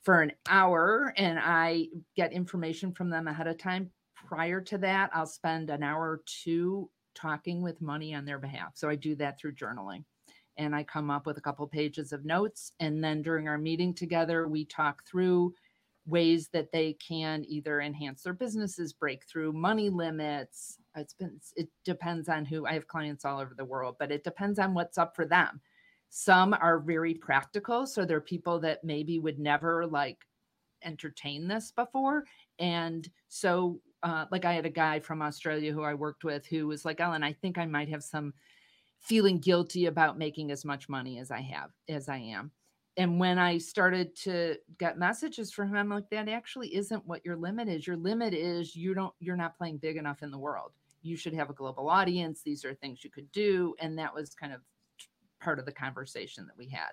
Speaker 4: for an hour and I get information from them ahead of time. Prior to that, I'll spend an hour or two talking with money on their behalf. So I do that through journaling. And I come up with a couple pages of notes. And then during our meeting together, we talk through ways that they can either enhance their businesses, break through money limits. It's been it depends on who I have clients all over the world, but it depends on what's up for them. Some are very practical, so they're people that maybe would never like entertain this before, and so uh, like I had a guy from Australia who I worked with who was like, Ellen, I think I might have some feeling guilty about making as much money as I have as I am and when I started to get messages from him, I'm like, that actually isn't what your limit is. Your limit is you don't, you're not playing big enough in the world. You should have a global audience. These are things you could do. And that was kind of part of the conversation that we had.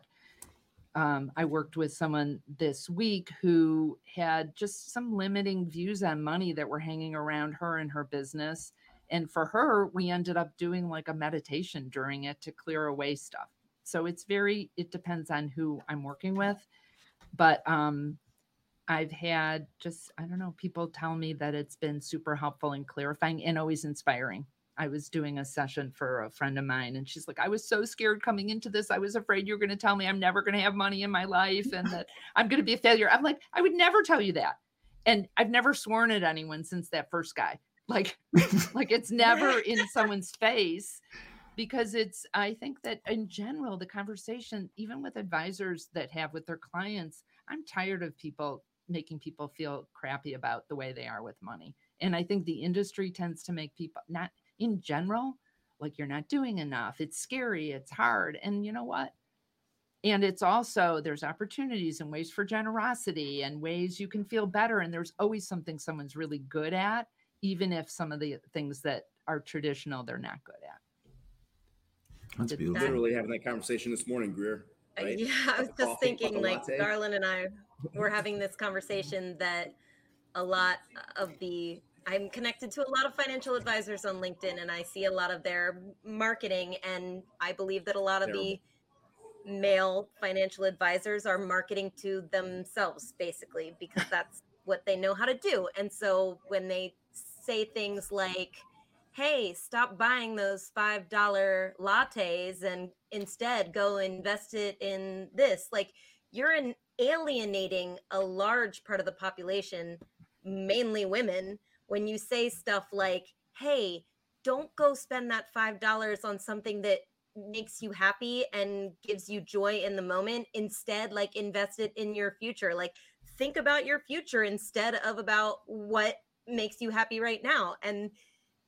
Speaker 4: Um, I worked with someone this week who had just some limiting views on money that were hanging around her and her business. And for her, we ended up doing like a meditation during it to clear away stuff so it's very it depends on who i'm working with but um i've had just i don't know people tell me that it's been super helpful and clarifying and always inspiring i was doing a session for a friend of mine and she's like i was so scared coming into this. I was afraid you were going to tell me i'm never going to have money in my life and that i'm going to be a failure. I'm like i would never tell you that. And i've never sworn at anyone since that first guy. Like like it's never in someone's face because it's i think that in general the conversation even with advisors that have with their clients i'm tired of people making people feel crappy about the way they are with money. And i think the industry tends to make people not in general like you're not doing enough it's scary it's hard and you know what and it's also there's opportunities and ways for generosity and ways you can feel better and there's always something someone's really good at even if some of the things that are traditional they're not good at
Speaker 2: That's
Speaker 4: Did
Speaker 2: beautiful.
Speaker 5: Literally having that conversation this morning, Grier.
Speaker 3: Uh,
Speaker 5: Right?
Speaker 3: Yeah, I was just
Speaker 5: coffee,
Speaker 3: thinking like
Speaker 5: latte.
Speaker 3: Garland and I were having this conversation that a lot of the I'm connected to a lot of financial advisors on LinkedIn and I see a lot of their marketing and I believe that a lot of the male financial advisors are marketing to themselves basically because that's what they know how to do. And so when they say things like hey, stop buying those $5 lattes and instead go invest it in this. Like you're an alienating a large part of the population, mainly women, when you say stuff like, hey, don't go spend that $5 on something that makes you happy and gives you joy in the moment. Instead, like invest it in your future. Like think about your future instead of about what makes you happy right now. And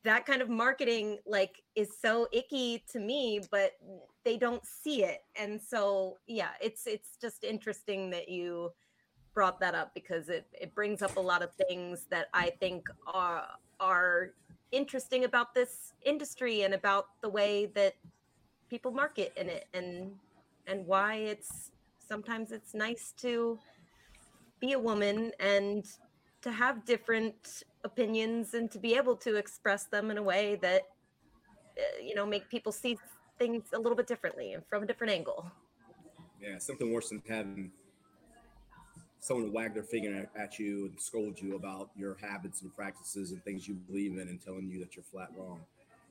Speaker 3: that kind of marketing like is so icky to me but they don't see it and so yeah it's it's just interesting that you brought that up because it it brings up a lot of things that i think are are interesting about this industry and about the way that people market in it and and why it's sometimes it's nice to be a woman and to have different opinions and to be able to express them in a way that uh, you know make people see things a little bit differently and from a different angle.
Speaker 5: Yeah something worse than having someone wag their finger at you and scold you about your habits and practices and things you believe in and telling you that you're flat wrong.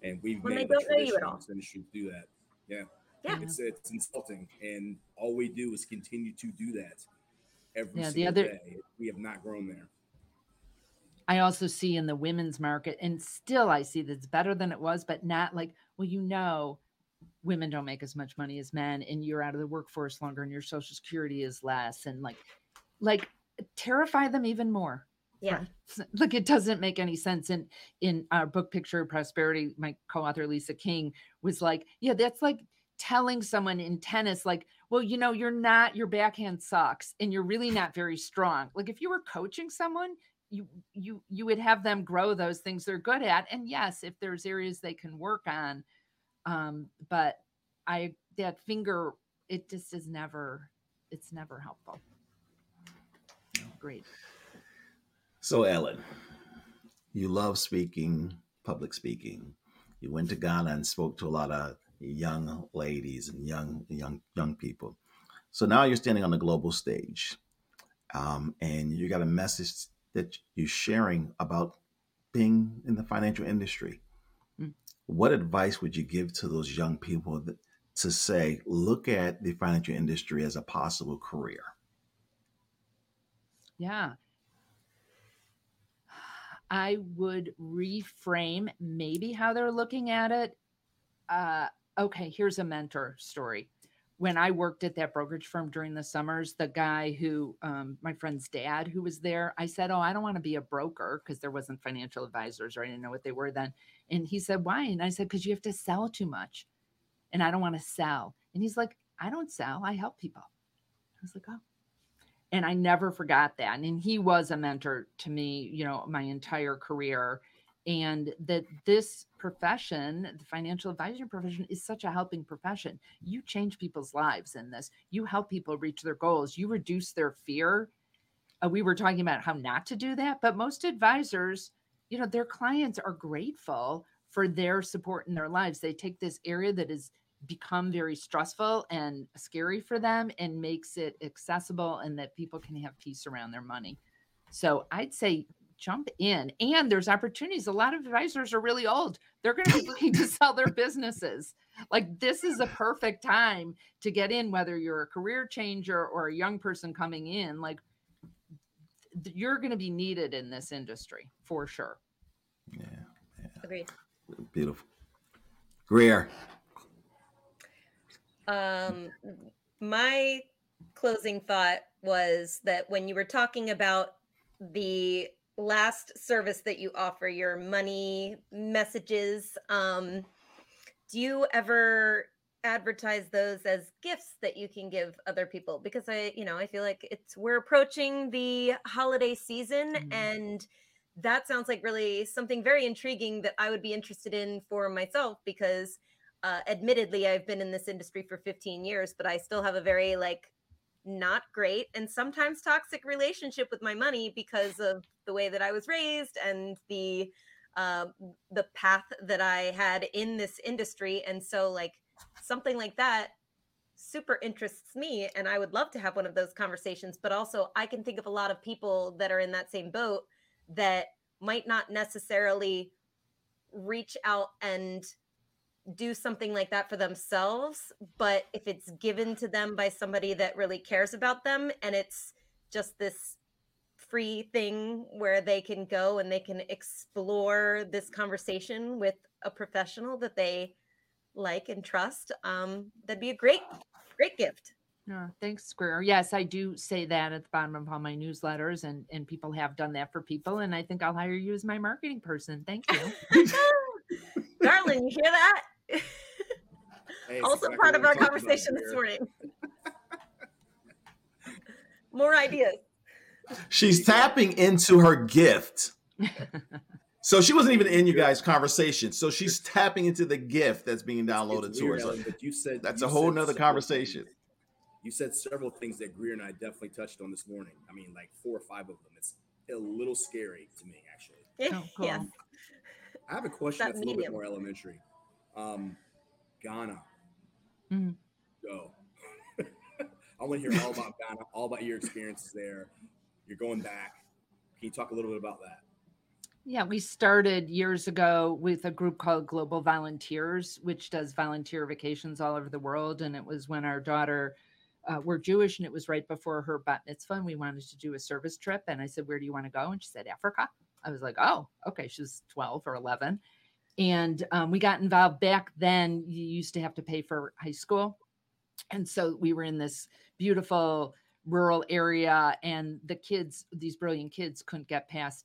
Speaker 5: And we've
Speaker 3: when
Speaker 5: made
Speaker 3: they
Speaker 5: a
Speaker 3: don't know you
Speaker 5: tradition in this industry to do that. Yeah.
Speaker 3: Yeah.
Speaker 5: It's it's insulting. And all we do is continue to do that every
Speaker 4: Yeah, the
Speaker 5: single
Speaker 4: other-
Speaker 5: day. We have not grown there.
Speaker 4: I also see in the women's market, and still I see that's better than it was, but not like, well, you know, women don't make as much money as men, and you're out of the workforce longer, and your social security is less, and like, like terrify them even more.
Speaker 3: yeah
Speaker 4: Look, it doesn't make any sense. And in our book Picture of Prosperity, my co-author Lisa Kueng was like, yeah, that's like telling someone in tennis, like, well, you know, you're not your backhand sucks and you're really not very strong. Like if you were coaching someone, you you you would have them grow those things they're good at. And yes, if there's areas they can work on. Um, but I that finger, it just is never, it's never helpful. Great.
Speaker 2: So, Ellen, you love speaking, public speaking. You went to Ghana and spoke to a lot of young ladies and young young young people. So now you're standing on the global stage, um, and you got a message that you're sharing about being in the financial industry.
Speaker 4: Mm.
Speaker 2: What advice would you give to those young people that, to say, look at the financial industry as a possible career?
Speaker 4: Yeah. I would reframe maybe how they're looking at it. Uh, okay, here's a mentor story. When I worked at that brokerage firm during the summers, the guy who, um, my friend's dad, who was there, I said, Oh, I don't want to be a broker because there wasn't financial advisors or I didn't know what they were then. And he said, Why? And I said, Because you have to sell too much. And I don't want to sell. And he's like, I don't sell, I help people. I was like, Oh and I never forgot that. And he was a mentor to me, you know, my entire career. And that this profession, the financial advisory profession, is such a helping profession. You change people's lives in this. You help people reach their goals. You reduce their fear. Uh, we were talking about how not to do that, but most advisors, you know, their clients are grateful for their support in their lives. They take this area that is become very stressful and scary for them and makes it accessible and that people can have peace around their money. So I'd say jump in and there's opportunities. A lot of advisors are really old. They're going to be looking to sell their businesses. Like this is a perfect time to get in whether you're a career changer or a young person coming in like th- you're going to be needed in this industry for sure.
Speaker 2: Yeah,
Speaker 3: agreed
Speaker 2: beautiful. Grier,
Speaker 3: um my closing thought was that when you were talking about the last service that you offer your money messages um do you ever advertise those as gifts that you can give other people because i you know i feel like it's we're approaching the holiday season
Speaker 4: Mhm.
Speaker 3: and that sounds like really something very intriguing that i would be interested in for myself because uh, admittedly i've been in this industry for 15 years but i still have a very like not great and sometimes toxic relationship with my money because of the way that i was raised and the uh, the path that i had in this industry. And so like something like that super interests me and i would love to have one of those conversations but also i can think of a lot of people that are in that same boat that might not necessarily reach out and do something like that for themselves, but if it's given to them by somebody that really cares about them and it's just this free thing where they can go and they can explore this conversation with a professional that they like and trust, um, that'd be a great, great gift.
Speaker 4: No, thanks, Square. Yes, I do say that at the bottom of all my newsletters, and and people have done that for people, and I think I'll hire you as my marketing person. Thank you.
Speaker 3: Darling, you hear that?
Speaker 5: Hey,
Speaker 3: also
Speaker 5: exactly
Speaker 3: part of our conversation this morning. More ideas.
Speaker 2: She's tapping into her gift. So she wasn't even in you guys' conversation. So she's tapping into the gift that's being downloaded
Speaker 5: It's
Speaker 2: to her.
Speaker 5: Ellen, but you said
Speaker 2: that's
Speaker 5: you
Speaker 2: a whole
Speaker 5: said
Speaker 2: nother conversation.
Speaker 5: things- You said several things that Grier and I definitely touched on this morning. I mean, like four or five of them. It's a little scary to me, actually.
Speaker 4: Eh, oh, cool.
Speaker 3: Yes.
Speaker 5: I have a question
Speaker 3: That
Speaker 5: that's a little bit more elementary. Um, Ghana,
Speaker 4: Mhm.
Speaker 5: go. I want to hear all about Ghana, all about your experiences there. You're going back. Can you talk a little bit about that?
Speaker 4: Yeah, we started years ago with a group called Global Volunteers, which does volunteer vacations all over the world. And it was when our daughter, uh, we're Jewish, and it was right before her bat mitzvah, and we wanted to do a service trip. And I said, "Where do you want to go?" And she said, "Africa." I was like, "Oh, okay." She was twelve or eleven, and um, we got involved back then. You used to have to pay for high school, and so we were in this beautiful rural area, and the kids, these brilliant kids, couldn't get past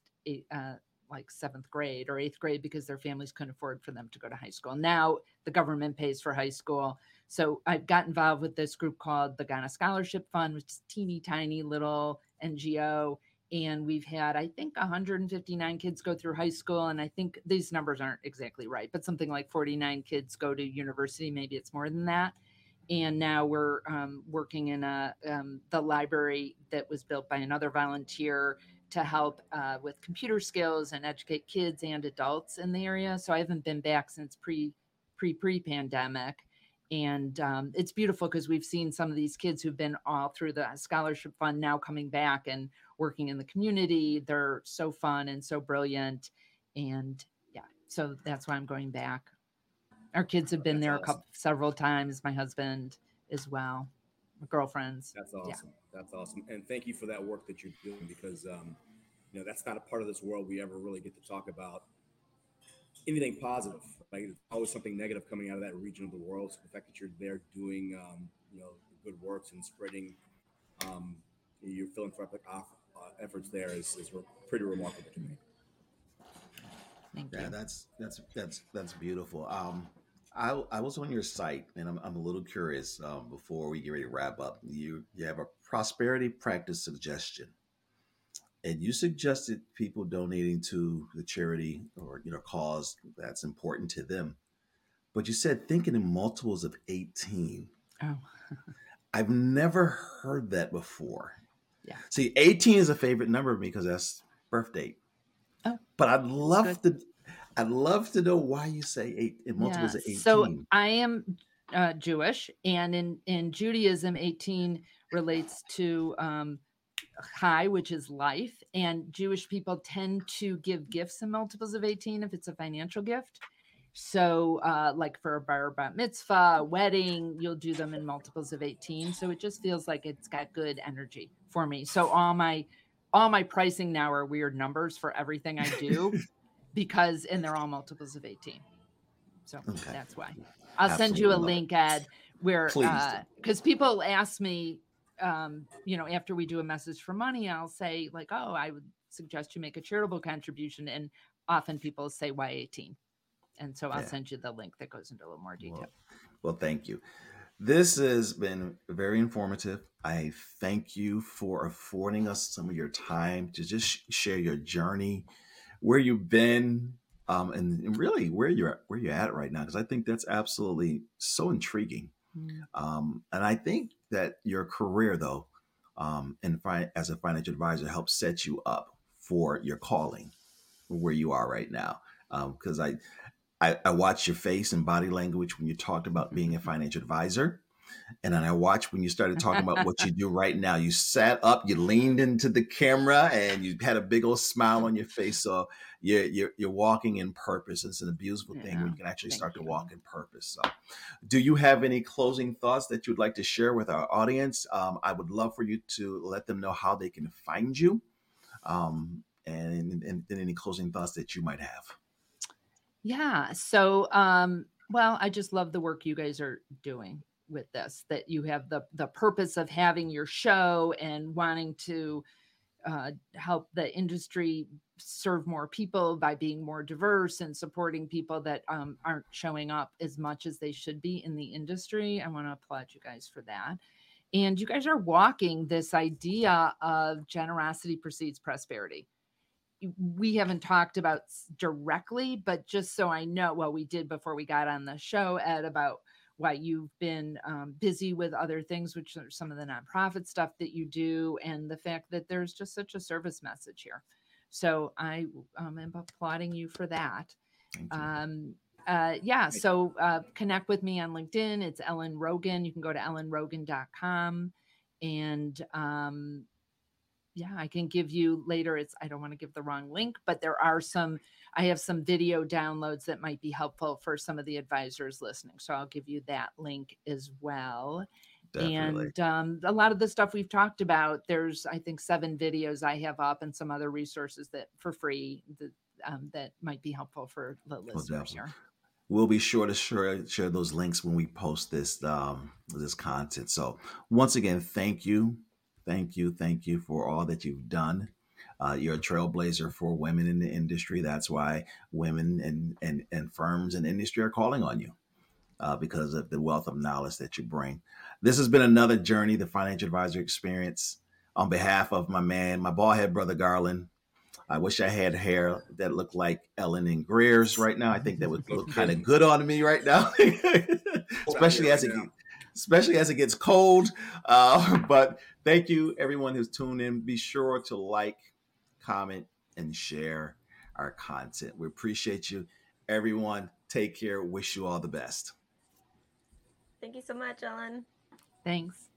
Speaker 4: uh, like seventh grade or eighth grade because their families couldn't afford for them to go to high school. Now the government pays for high school. So I got involved with this group called the Ghana Scholarship Fund, which is teeny tiny little NGO. And we've had, I think, 159 kids go through high school. And I think these numbers aren't exactly right, but something like 49 kids go to university. Maybe it's more than that. And now we're um, working in a um, the library that was built by another volunteer to help uh, with computer skills and educate kids and adults in the area. So I haven't been back since pre pre pre pandemic, and um, it's beautiful because we've seen some of these kids who've been all through the scholarship fund now coming back and working in the community. They're so fun and so brilliant, and yeah, so that's why I'm going back. Our kids have been
Speaker 5: That's
Speaker 4: there a couple several times. My husband as well, my girlfriends.
Speaker 5: That's awesome. That's awesome. And thank you for that work that you're doing because, um, you know, that's not a part of this world we ever really get to talk about anything positive. Like always something negative coming out of that region of the world. So the fact that you're there doing, um, you know, good works and spreading um, your philanthropic off, uh, efforts there is, is re- pretty remarkable to me.
Speaker 4: Thank you.
Speaker 2: Yeah, that's that's that's that's beautiful. Um, I I was on your site and I'm I'm a little curious. Um, before we get ready to wrap up, you you have a prosperity practice suggestion, and you suggested people donating to the charity or you know cause that's important to them, but you said thinking in multiples of eighteen.
Speaker 4: Oh.
Speaker 2: I've never heard that before.
Speaker 4: Yeah.
Speaker 2: See, 18 is a favorite number of me because that's birth date.
Speaker 4: Oh,
Speaker 2: But I'd love to I'd love to know why you say eight in multiples of 18.
Speaker 4: So I am uh, Jewish, and in in Judaism, eighteen relates to um, Chai, which is life, and Jewish people tend to give gifts in multiples of eighteen if it's a financial gift. So, uh, like for a bar bat mitzvah, a wedding, you'll do them in multiples of 18. So it just feels like it's got good energy for me. So all my all my pricing now are weird numbers for everything I do because and they're all multiples of 18. So
Speaker 2: Okay.
Speaker 4: that's why. I'll send you a
Speaker 2: Absolutely
Speaker 4: link, Ed, where because people ask me, um, you know, after we do a message for money, I'll say like, oh, I would suggest you make a charitable contribution, and often people say why 18, and so I'll
Speaker 2: Yeah.
Speaker 4: send you the link that goes into a little more detail.
Speaker 2: Well, well, thank you. This has been very informative. I thank you for affording us some of your time to just share your journey, where you've been, um, and really where you're where you're at right now. Because I think that's absolutely so intriguing.
Speaker 4: Mm.
Speaker 2: Um, and I think that your career, though, um, and fi- as a financial advisor, helps set you up for your calling, where you are right now. Because I, I, I watched your face and body language when you talked about being a financial advisor, And then I watched when you started talking about what you do right now. You sat up, you leaned into the camera, and you had a big old smile on your face. So you're you're, you're walking in purpose. It's a beautiful thing when you can actually start to walk in purpose. So, do you have any closing thoughts that you'd like to share with our audience? Um, I would love for you to let them know how they can find you, um, and, and, and any closing thoughts that you might have.
Speaker 4: Yeah. So, um, well, I just love the work you guys are doing with this. That you have the the purpose of having your show and wanting to uh, help the industry serve more people by being more diverse and supporting people that um, aren't showing up as much as they should be in the industry. I want to applaud you guys for that. And you guys are walking this idea of generosity precedes prosperity. We haven't talked about directly, but just so I know, well, we did before we got on the show, Ed, about why you've been um, busy with other things, which are some of the nonprofit stuff that you do, and the fact that there's just such a service message here. So I um, am applauding you for that. Um, uh, yeah, so uh, connect with me on LinkedIn. It's Ellen Rogin. You can go to ellenrogin.com and um, yeah, I can give you later. It's I don't want to give the wrong link, but there are some. I have some video downloads that might be helpful for some of the advisors listening. So I'll give you that link as well. Definitely. And um, a lot of the stuff we've talked about, there's I think seven videos I have up and some other resources that for free that um, that might be helpful for the listeners here.
Speaker 2: We'll be sure to share share those links when we post this um, this content. So once again, thank you thank you, thank you for all that you've done. Uh, you're a trailblazer for women in the industry. That's why women and, and, and firms and industry are calling on you uh, because of the wealth of knowledge that you bring. This has been another journey, the financial advisor experience. On behalf of my man, my bald head brother Garland, I wish I had hair that looked like Ellen and Grier's right now. I think that would look kind of good on me right now, especially as it especially as it gets cold. Uh, but thank you, everyone who's tuned in. Be sure to like, comment, and share our content. We appreciate you. Everyone, take care. Wish you all the best.
Speaker 3: Thank you so much, Ellen.
Speaker 4: Thanks.